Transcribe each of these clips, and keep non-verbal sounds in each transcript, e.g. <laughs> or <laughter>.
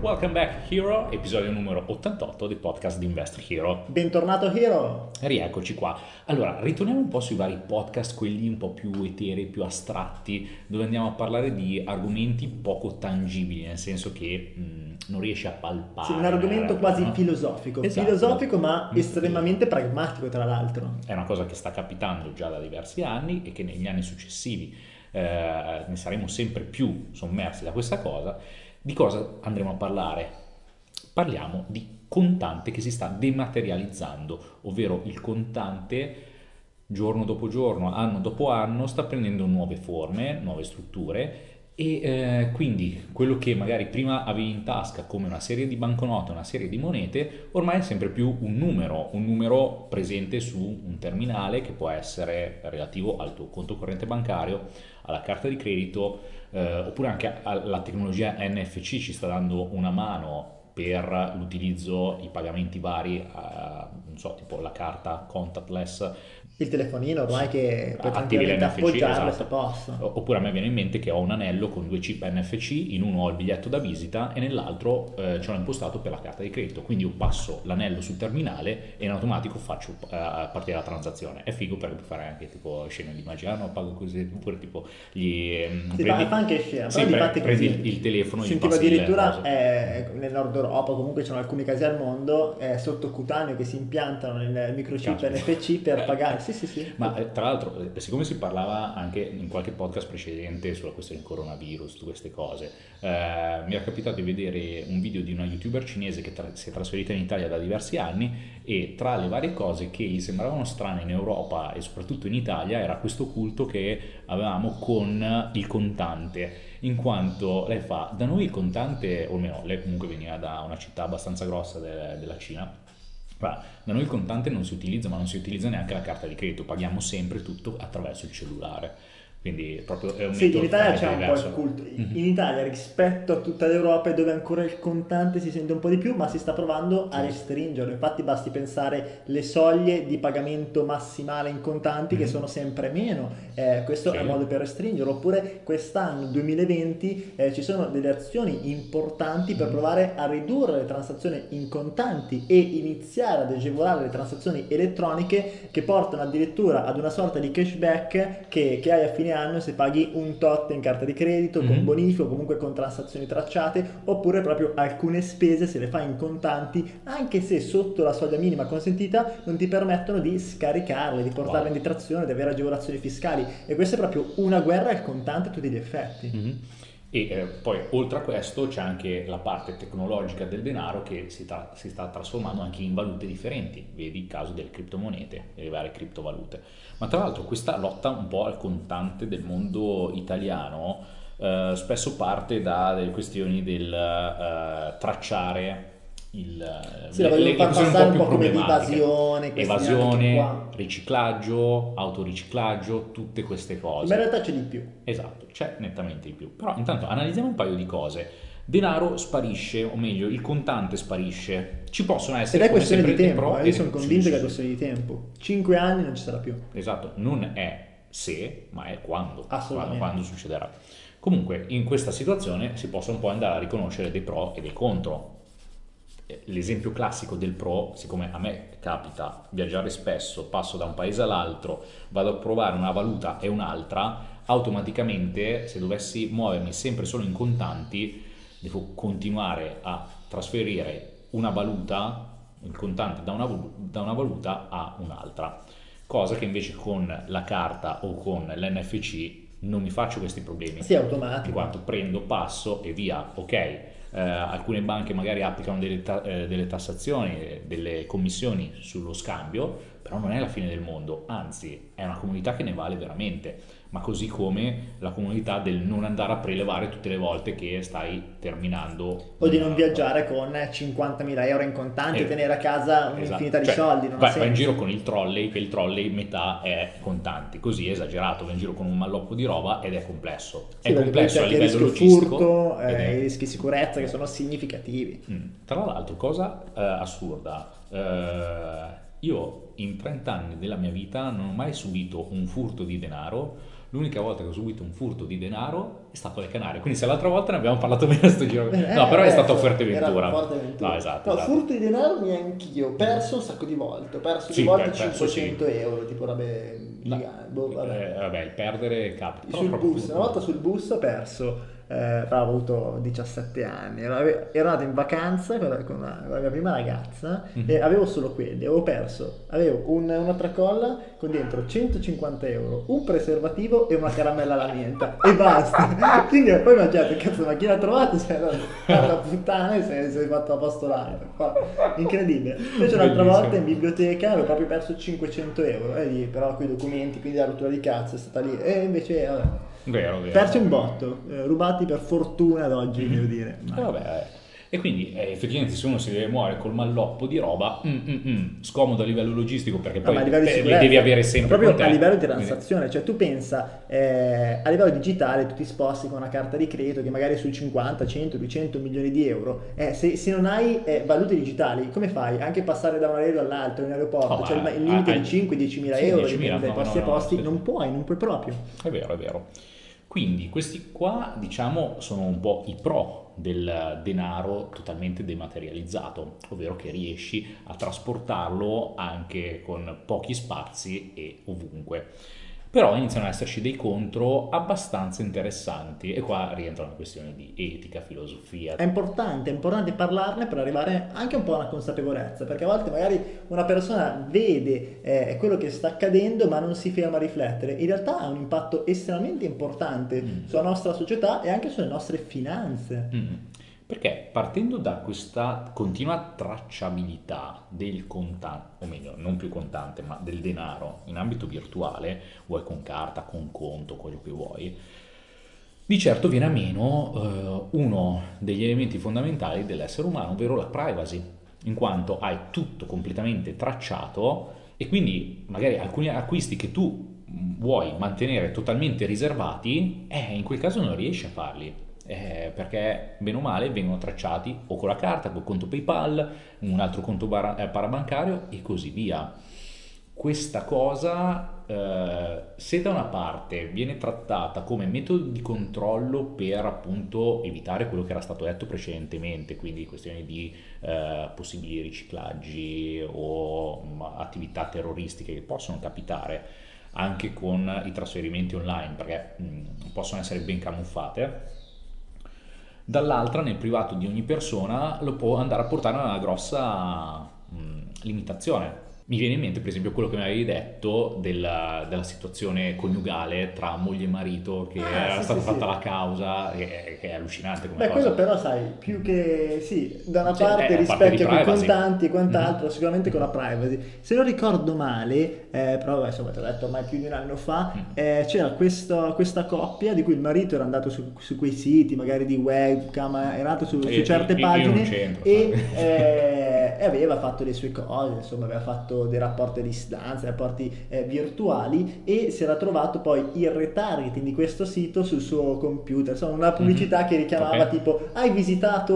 Welcome back Hero, episodio numero 88 del podcast di Invest Hero. Bentornato Hero! Rieccoci qua. Allora, ritorniamo un po' sui vari podcast, quelli un po' più eterei, più astratti, dove andiamo a parlare di argomenti poco tangibili, nel senso che mh, non riesci a palpare. Sì, un argomento realtà, quasi no? filosofico, Esatto. filosofico ma Mm. estremamente pragmatico tra l'altro. È una cosa che sta capitando già da diversi anni e che negli anni successivi eh, ne saremo sempre più sommersi da questa cosa. Di cosa andremo a parlare? Parliamo di contante che si sta dematerializzando, ovvero il contante giorno dopo giorno, anno dopo anno sta prendendo nuove forme, nuove strutture e eh, quindi quello che magari prima avevi in tasca come una serie di banconote, una serie di monete, ormai è sempre più un numero, un numero presente su un terminale che può essere relativo al tuo conto corrente bancario, alla carta di credito, eh, oppure anche alla tecnologia NFC ci sta dando una mano per l'utilizzo, i pagamenti vari, eh, non so, tipo la carta contactless, Il telefonino ormai che puoi Attivi tranquillamente l'NFC, appoggiarlo esatto. posso. Oppure a me viene in mente che ho un anello con due chip NFC, in uno ho il biglietto da visita e nell'altro eh, ce l'ho impostato per la carta di credito. Quindi io passo l'anello sul terminale e in automatico faccio eh, partire la transazione. È figo perché puoi fare anche tipo scene di magia, no, pago così, oppure tipo gli... ehm, Si fa, fa anche scena, sì, però pre- prendi così. il, telefono, Sentivo addirittura eh, nel nord Europa, comunque ci sono alcuni casi al mondo, eh, sottocutaneo che si impiantano nel microchip Caspita. NFC per pagare. Sì, sì, sì. Ma eh, tra l'altro, eh, siccome si parlava anche in qualche podcast precedente sulla questione del coronavirus, tutte queste cose, eh, mi era capitato di vedere un video di una youtuber cinese che tra- si è trasferita in Italia da diversi anni e tra le varie cose che gli sembravano strane in Europa e soprattutto in Italia era questo culto che avevamo con il contante, in quanto lei fa, da noi il contante, o almeno lei comunque veniva da una città abbastanza grossa de- della Cina, da noi il contante non si utilizza, ma non si utilizza neanche la carta di credito, paghiamo sempre tutto attraverso il cellulare. Quindi proprio è un Sì, in Italia c'è un po' il culto. Mhm. In Italia rispetto a tutta l'Europa dove ancora il contante si sente un po' di più, ma si sta provando a restringerlo. Infatti basti pensare le soglie di pagamento massimale in contanti che Mhm. sono sempre meno. Eh, questo Sì. è un modo per restringerlo. Oppure quest'anno 2020 eh, ci sono delle azioni importanti per Mhm. provare a ridurre le transazioni in contanti e iniziare ad agevolare le transazioni elettroniche che portano addirittura ad una sorta di cashback che, che hai a fine anno se paghi un tot in carta di credito, con Mhm. bonifico, comunque con transazioni tracciate, oppure proprio alcune spese se le fai in contanti, anche se sotto la soglia minima consentita non ti permettono di scaricarle, di portarle Wow. in detrazione, di avere agevolazioni fiscali. E questa è proprio una guerra al contante a tutti gli effetti. Mhm. E eh, poi oltre a questo c'è anche la parte tecnologica del denaro che si, tra- si sta trasformando anche in valute differenti, vedi il caso delle criptomonete, delle varie criptovalute. Ma tra l'altro questa lotta un po' al contante del mondo italiano eh, spesso parte da delle questioni del eh, tracciare il, Sì, questioni passare un po' più evasione, evasione, riciclaggio, autoriciclaggio, tutte queste cose. Ma in realtà c'è di più. Esatto, c'è nettamente di più. Però intanto analizziamo un paio di cose. Denaro sparisce, o meglio, il contante sparisce. Ci possono Ed essere è come questione di tempo, pro eh, io sono sì, convinto sì, che è questione di tempo. Cinque anni non ci sarà più. Esatto, non è se, ma è quando, quando, Assolutamente. quando succederà. Comunque, in questa situazione si possono un po' andare a riconoscere dei pro e dei contro. L'esempio classico del pro, siccome a me capita viaggiare spesso, passo da un paese all'altro, vado a provare una valuta e un'altra, automaticamente se dovessi muovermi sempre solo in contanti, devo continuare a trasferire una valuta, il contante da una, da una valuta a un'altra, cosa che invece con la carta o con l'NFC non mi faccio questi problemi Sì, è in automatico. quanto prendo, passo e via, ok. Eh, alcune banche magari applicano delle, ta- eh, delle tassazioni, eh, delle commissioni sullo scambio, però non è la fine del mondo, anzi è una comunità che ne vale veramente, ma così come la comunità del non andare a prelevare tutte le volte che stai terminando. O di non viaggiare con 50.000 euro in contanti Eh, e tenere a casa Esatto. un'infinità di Cioè, soldi. Non vai, vai in giro con il trolley, che il trolley metà è contanti, così è esagerato, vai in giro con un malloppo di roba ed è complesso. Sì, è complesso a livello logistico. furto, eh, è- i rischi di sicurezza che sono significativi. Mm. Tra l'altro, cosa eh, assurda, eh, io in 30 anni della mia vita non ho mai subito un furto di denaro. L'unica volta che ho subito un furto di denaro è stato alle Canarie. Quindi se l'altra volta ne abbiamo parlato <laughs> bene a sto giro. Eh, No, però è eh, stato era Fuerteventura. No, esatto. No, esatto. furto di denaro neanch'io, ho perso un sacco di volte, ho perso Sì, di volte beh, perso 500 euro, tipo robe No. Boh, vabbè. Eh, vabbè, il perdere capita. Sul bus, furto. una volta sul bus ho perso, eh, avuto 17 anni, ero, ero andato in vacanza con la, con con la mia prima ragazza Mhm. e avevo solo quelli, avevo perso, avevo un- una tracolla con dentro 150 euro, un preservativo e una caramella alla menta e basta. <laughs> Quindi poi immaginate, cazzo, ma chi l'ha trovato? Cioè, la puttana e sei, sei fatto apostolare. Incredibile. Invece un'altra volta in biblioteca avevo proprio perso 500 euro, e lì, però quei documenti, quindi la rottura di cazzo è stata lì. E invece, vabbè. Vero, vero. Persi un botto, eh, rubati per fortuna ad oggi, devo dire. Eh, vabbè, eh. E quindi eh, effettivamente se uno si deve muovere col malloppo di roba, mm, mm, mm, scomodo a livello logistico perché No, poi ma te- li sicurezza, devi avere sempre proprio a livello di transazione, cioè tu pensa eh, a livello digitale tu ti sposti con una carta di credito che magari è sui 50, 100, 200 milioni di euro, Eh, se, se non hai eh, valute digitali come fai? Anche passare da un aereo all'altro in aeroporto, Oh, cioè ma- il limite hai- di 5-10 mila sì, euro 10.000, dipende dai no, posti no, a no, posti, non puoi, non puoi proprio. È vero, è vero. Quindi questi qua, diciamo, sono un po' i pro del denaro totalmente dematerializzato, ovvero che riesci a trasportarlo anche con pochi spazi e ovunque. Però iniziano ad esserci dei contro abbastanza interessanti e qua rientra una questione di etica, filosofia. È importante, è importante parlarne per arrivare anche un po' a una consapevolezza, perché a volte magari una persona vede eh, quello che sta accadendo ma non si ferma a riflettere. In realtà ha un impatto estremamente importante Mm. sulla nostra società e anche sulle nostre finanze. Mm. Perché partendo da questa continua tracciabilità del contante, o meglio, non più contante, ma del denaro in ambito virtuale, vuoi con carta, con conto, quello che vuoi, di certo viene a meno eh, uno degli elementi fondamentali dell'essere umano, ovvero la privacy, in quanto hai tutto completamente tracciato e quindi magari alcuni acquisti che tu mh, vuoi mantenere totalmente riservati, eh, in quel caso non riesci a farli. Eh, perché bene o male vengono tracciati o con la carta, col conto PayPal, un altro conto bara- eh, parabancario e così via. Questa cosa, eh, se da una parte viene trattata come metodo di controllo per appunto evitare quello che era stato detto precedentemente, quindi questioni di eh, possibili riciclaggi o mm, attività terroristiche che possono capitare anche con i trasferimenti online, perché mm, possono essere ben camuffate, dall'altra nel privato di ogni persona lo può andare a portare a una grossa mh, limitazione. Mi viene in mente per esempio quello che mi avevi detto della, della situazione coniugale tra moglie e marito che Ah, era sì, stata sì, fatta sì. la causa, che, che è allucinante come Beh, cosa. quello però sai, più che sì, da una Cioè, parte eh, rispecchia con i contanti e quant'altro, Mhm. sicuramente con la privacy. Se non ricordo male, eh, però insomma, te l'ho detto ormai più di un anno fa, Mm. eh, c'era questo- questa coppia di cui il marito era andato su, su quei siti, magari di webcam, era andato su, su Io- certe io- io pagine non c'entro, e, eh, e aveva fatto le sue cose, insomma, aveva fatto dei rapporti a distanza, rapporti eh, virtuali e si era trovato poi il retargeting di questo sito sul suo computer, insomma, una pubblicità Mhm. che richiamava Ok. tipo hai visitato,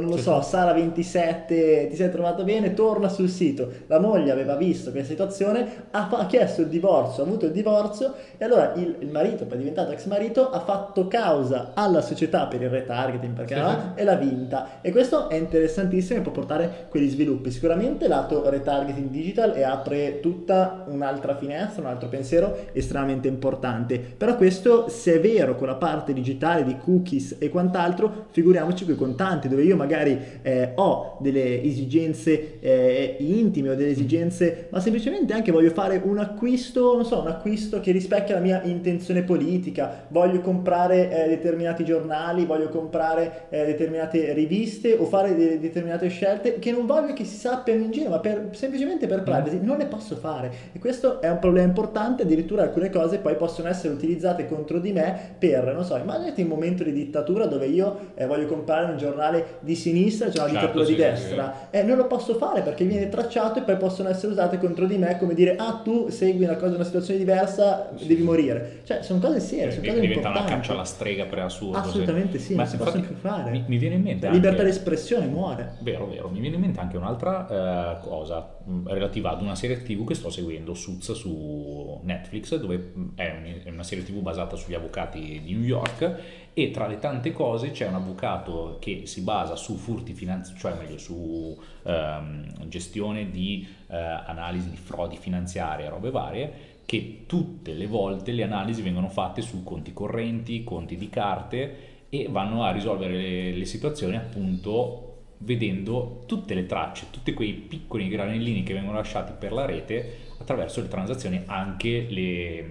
non lo Sì, so, sì. Sala 27, ti sei trovato bene, torna sul sito. La moglie aveva visto questa situazione, ha, fa- chiesto il divorzio, ha avuto il divorzio e allora il, il marito, poi diventato ex marito, ha fatto causa alla società per il retargeting perché Sì, sì. e l'ha vinta. E questo è interessantissimo e può portare quegli sviluppi. Sicuramente lato retargeting digital e apre tutta un'altra finestra, un altro pensiero estremamente importante. Però questo, se è vero con la parte digitale di cookies e quant'altro, figuriamoci con i contanti, dove io magari eh, ho delle esigenze eh, intime o delle esigenze, ma semplicemente anche voglio fare un acquisto, non so, un acquisto che rispecchia la mia intenzione politica, voglio comprare eh, determinati giornali, voglio comprare eh, determinate riviste o fare de- determinate scelte che non voglio che si sappiano in giro, ma per- semplicemente per privacy non le posso fare. E questo è un problema importante, addirittura alcune cose poi possono essere utilizzate contro di me per, non so, immaginati un momento di dittatura dove io eh, voglio comprare un giornale di sinistra, cioè una Certo, dittatura sì, di sì, destra, e non lo posso fare perché viene tracciato e poi possono essere usate contro di me come dire ah tu segui una cosa, una situazione diversa, devi morire. Cioè sono cose serie, sono Di- cose diventa una caccia alla strega per assurdo. Assolutamente sì, Ma non si possono più fare. Mi, mi viene in mente La libertà anche- di espressione muore. Vero, vero, mi viene in mente anche un'altra eh, cosa relativa relativa ad una serie tv che sto seguendo, Suits su Netflix, dove è una serie tv basata sugli avvocati di New York e tra le tante cose c'è un avvocato che si basa su furti finanziari, cioè meglio su ehm, gestione di eh, analisi di frodi finanziarie, robe varie, che tutte le volte le analisi vengono fatte su conti correnti, conti di carte e vanno a risolvere le, le situazioni appunto vedendo tutte le tracce, tutti quei piccoli granellini che vengono lasciati per la rete attraverso le transazioni, anche le,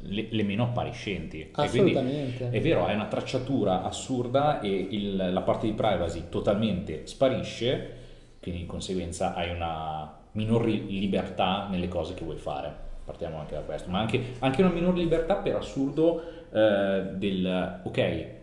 le, le meno appariscenti. Assolutamente. è vero, è una tracciatura assurda e il, la parte di privacy totalmente sparisce, quindi di conseguenza hai una minor libertà nelle cose che vuoi fare. Partiamo anche da questo, ma anche, anche una minor libertà per assurdo eh, del ok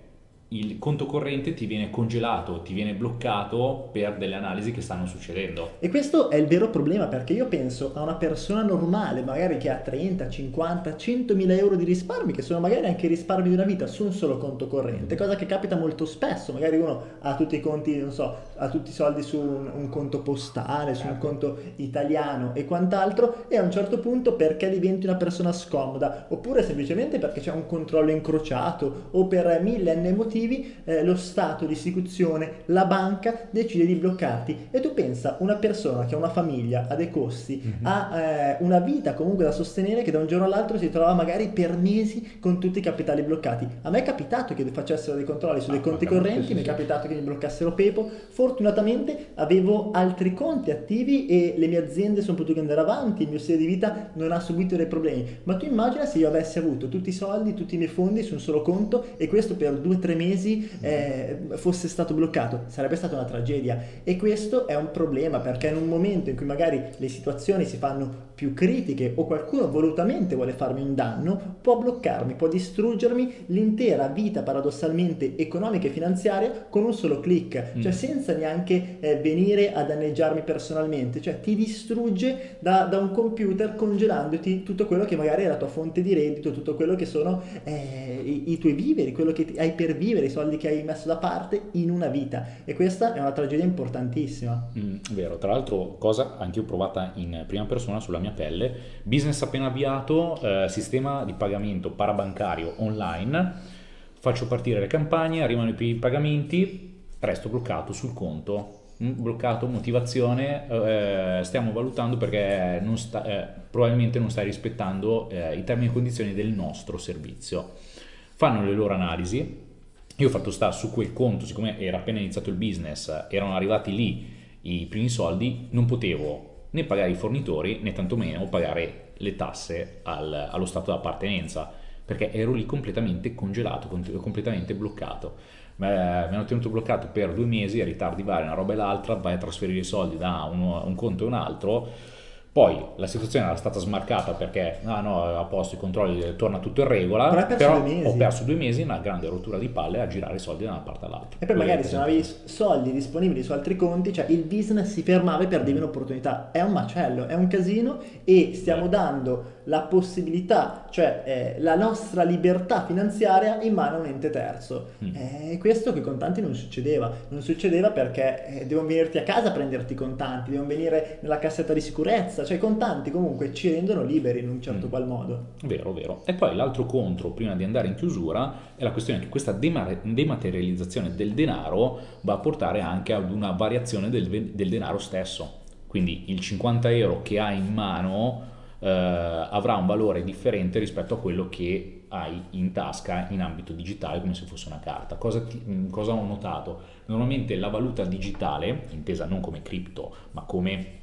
il conto corrente ti viene congelato, ti viene bloccato per delle analisi che stanno succedendo. E questo è il vero problema perché io penso a una persona normale, magari che ha 30, 50, 100 mila euro di risparmi, che sono magari anche i risparmi di una vita su un solo conto corrente, cosa che capita molto spesso, magari uno ha tutti i conti, non so, ha tutti i soldi su un, un conto postale, su un certo. conto italiano e quant'altro e a un certo punto perché diventi una persona scomoda oppure semplicemente perché c'è un controllo incrociato o per mille n motivi motivi eh, lo stato di istituzione, la banca decide di bloccarti e tu pensa una persona che ha una famiglia, ha dei costi, mm-hmm. ha eh, una vita comunque da sostenere che da un giorno all'altro si trova magari per mesi con tutti i capitali bloccati. A me è capitato che facessero dei controlli su dei ah, conti correnti, sì, mi è capitato che mi bloccassero Pepo, fortunatamente avevo altri conti attivi e le mie aziende sono potute andare avanti, il mio stile di vita non ha subito dei problemi. Ma tu immagina se io avessi avuto tutti i soldi, tutti i miei fondi su un solo conto e questo per due o tre mesi mesi eh, fosse stato bloccato, sarebbe stata una tragedia. E questo è un problema perché in un momento in cui magari le situazioni si fanno più critiche o qualcuno volutamente vuole farmi un danno, può bloccarmi, può distruggermi l'intera vita paradossalmente economica e finanziaria con un solo click, mm. cioè senza neanche eh, venire a danneggiarmi personalmente, cioè ti distrugge da, da, un computer congelandoti tutto quello che magari è la tua fonte di reddito, tutto quello che sono eh, i, i tuoi viveri, quello che hai per vivere vivere i soldi che hai messo da parte in una vita e questa è una tragedia importantissima. Mm, vero, tra l'altro cosa anche io provata in prima persona sulla mia pelle, business appena avviato, eh, sistema di pagamento parabancario online, faccio partire le campagne, arrivano i primi pagamenti, resto bloccato sul conto mm, bloccato, motivazione, eh, stiamo valutando perché non sta, eh, probabilmente non stai rispettando eh, i termini e condizioni del nostro servizio. Fanno le loro analisi, io ho fatto sta su quel conto, siccome era appena iniziato il business, erano arrivati lì i primi soldi, non potevo né pagare i fornitori né tantomeno pagare le tasse al, allo stato d'appartenenza perché ero lì completamente congelato, completamente bloccato. mi hanno tenuto bloccato per due mesi, a ritardi vari, una roba e l'altra, vai a trasferire i soldi da uno, un conto e un altro poi la situazione era stata smarcata perché ah no, a posto i controlli, torna tutto in regola, però, però ho perso due mesi una grande rottura di palle a girare i soldi da una parte all'altra. E poi magari se non avevi soldi disponibili su altri conti, cioè il business si fermava e perdevi un'opportunità. È un macello, è un casino e stiamo dando la possibilità, cioè eh, la nostra libertà finanziaria in mano a un ente terzo. Mm. Eh, questo che i contanti non succedeva. Non succedeva perché eh, devono venirti a casa a prenderti i contanti, devono venire nella cassetta di sicurezza, cioè i contanti comunque ci rendono liberi in un certo mm. qual modo. Vero, vero. E poi l'altro contro, prima di andare in chiusura, è la questione che questa dematerializzazione del denaro va a portare anche ad una variazione del, del denaro stesso. Quindi il 50 euro che hai in mano eh, avrà un valore differente rispetto a quello che hai in tasca in ambito digitale come se fosse una carta. Cosa, ti, mm, cosa ho notato? Normalmente la valuta digitale, intesa non come cripto ma come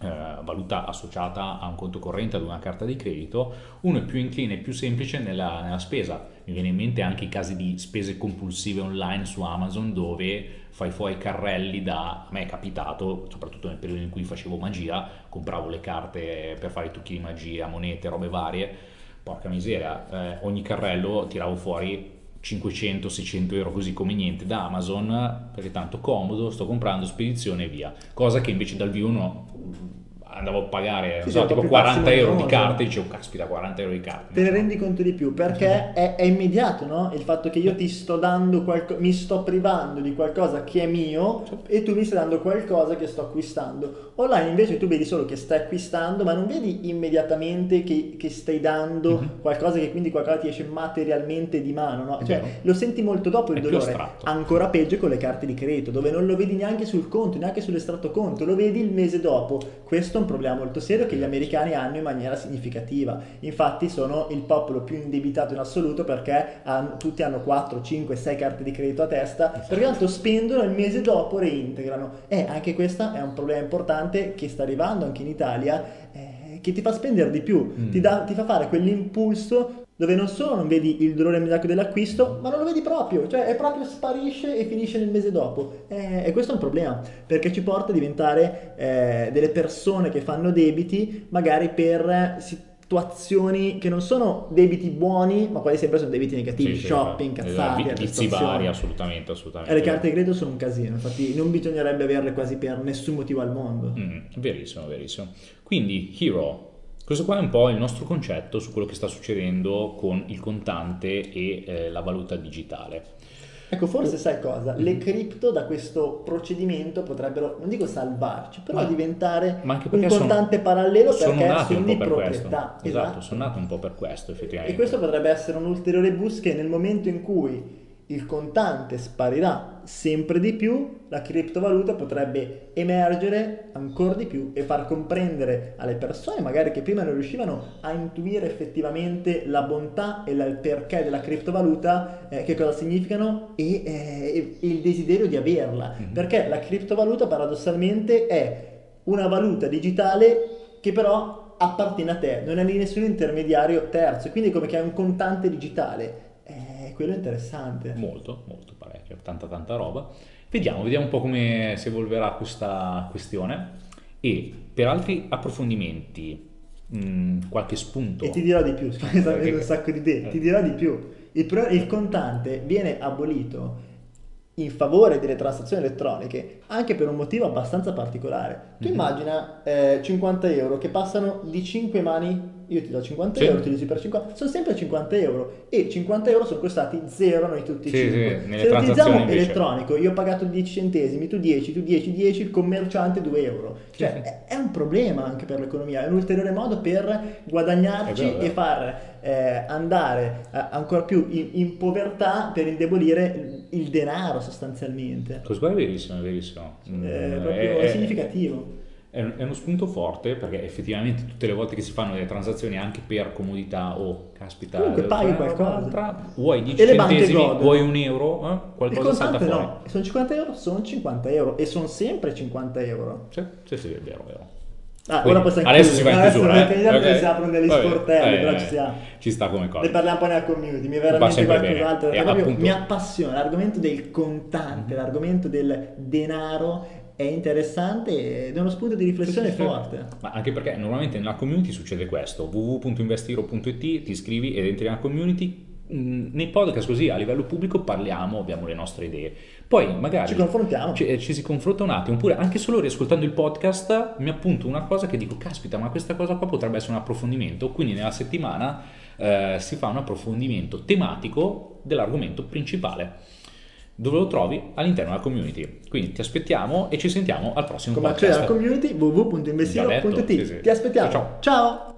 eh, valuta associata a un conto corrente, ad una carta di credito, uno è più incline, più semplice nella, nella spesa. Mi viene in mente anche i casi di spese compulsive online su Amazon dove fai fuori carrelli da... A me è capitato, soprattutto nel periodo in cui facevo magia, compravo le carte per fare i trucchi di magia, monete, robe varie. Porca miseria, eh, ogni carrello tiravo fuori 500-600 euro così come niente da Amazon perché tanto comodo, sto comprando spedizione e via. Cosa che invece dal vivo no, andavo a pagare Sì, so, tipo più 40 euro di carte, dicevo caspita 40 euro di carte. Te ne rendi conto di più perché è, è immediato, no? Il fatto che io ti sto dando qualcosa, mi sto privando di qualcosa che è mio e tu mi stai dando qualcosa che sto acquistando. Online invece tu vedi solo che stai acquistando, ma non vedi immediatamente che, che stai dando Mhm. qualcosa che quindi qualcosa ti esce materialmente di mano, no? Cioè lo senti molto dopo il È dolore. Ancora peggio con le carte di credito, dove non lo vedi neanche sul conto, neanche sull'estratto conto, lo vedi il mese dopo. Questo un problema molto serio che gli americani hanno in maniera significativa. Infatti sono il popolo più indebitato in assoluto perché hanno- tutti hanno 4, 5, 6 carte di credito a testa, perché tanto spendono e il mese dopo reintegrano. E anche questo è un problema importante che sta arrivando anche in Italia, eh, che ti fa spendere di più, Mm. ti, dà- ti fa fare quell'impulso dove non solo non vedi il dolore immediato dell'acquisto, ma non lo vedi proprio, cioè è proprio sparisce e finisce nel mese dopo. Eh, e questo è un problema, perché ci porta a diventare eh, delle persone che fanno debiti magari per situazioni che non sono debiti buoni, ma quasi sempre sono debiti negativi, Sì, shopping, esatto. cazzate, Vi- vizi vari assolutamente, assolutamente. E le carte di credito sono un casino, infatti non bisognerebbe averle quasi per nessun motivo al mondo. Mm, verissimo, verissimo. Quindi, Hero, questo qua è un po' il nostro concetto su quello che sta succedendo con il contante e eh, la valuta digitale. Ecco, forse sai cosa? Le cripto da questo procedimento potrebbero, non dico salvarci, però Ma- diventare ma un perché sono- contante parallelo sono perché sono di per proprietà. questo. Esatto, sono nati un po' per questo, effettivamente. E questo potrebbe essere un ulteriore boost che nel momento in cui il contante sparirà sempre di più, la criptovaluta potrebbe emergere ancora di più e far comprendere alle persone, magari che prima non riuscivano a intuire effettivamente la bontà e la- il perché della criptovaluta, eh, che cosa significano e, eh, e il desiderio di averla. Mhm. Perché la criptovaluta paradossalmente è una valuta digitale che però appartiene a te, non è di nessun intermediario terzo, quindi come che è un contante digitale. Eh, quello è interessante. Molto, molto parecchio, tanta tanta roba. Vediamo, vediamo un po' come si evolverà questa questione e per altri approfondimenti, mh, qualche spunto. E ti dirò di più, scusa, Perché- un sacco di idee, ti dirò di più. Il, pro- il contante viene abolito in favore delle transazioni elettroniche anche per un motivo abbastanza particolare. Tu Mhm. immagina eh, 50 euro che passano di 5 mani, io ti do 50 Sì. euro, ti usi per 50, sono sempre 50 euro e 50 euro sono costati 0 noi tutti Sì, 5. sì, Se utilizziamo invece- elettronico, io ho pagato 10 centesimi, tu 10, tu 10, 10, il commerciante 2 euro. Cioè è- è un problema anche per l'economia, è un ulteriore modo per guadagnarci e far eh, andare eh, ancora più in, in povertà per indebolire il, denaro sostanzialmente. Questo è verissimo, è verissimo. È proprio è- è- significativo. È, è uno spunto forte perché effettivamente tutte le volte che si fanno delle transazioni anche per comodità o caspita Comunque devo paghi qualcosa. vuoi 10 E le banche centesimi, vuoi un euro, eh? Qualcosa salta fuori. no, sono 50 euro, sono 50 euro e sono sempre 50 euro. Sì, sì, sì, è vero, è vero. Ah, Quindi, ora possiamo adesso si va in chiusura, Adesso eh? perché Ok. si aprono degli Vabbè, sportelli, eh, però eh, ci siamo. Ci sta come cosa. Ne parliamo poi nella community, mi Fa veramente qualcos'altro. E proprio appunto- mi appassiona l'argomento del contante, l'argomento del denaro è interessante ed è uno spunto di riflessione Sì, sì, forte. Ma anche perché normalmente nella community succede questo, www.investiro.it, ti iscrivi ed entri nella community, Mm, nei podcast così a livello pubblico parliamo, abbiamo le nostre idee. Poi magari Ci confrontiamo. ci, ci si confronta un attimo, oppure anche solo riascoltando il podcast mi appunto una cosa che dico, caspita, ma questa cosa qua potrebbe essere un approfondimento, quindi nella settimana eh, si fa un approfondimento tematico dell'argomento principale. Dove lo trovi? All'interno della community. Quindi ti aspettiamo e ci sentiamo al prossimo Come accedere podcast. alla community Già detto, www.investiro.it. Ti aspettiamo. Ciao. Ciao.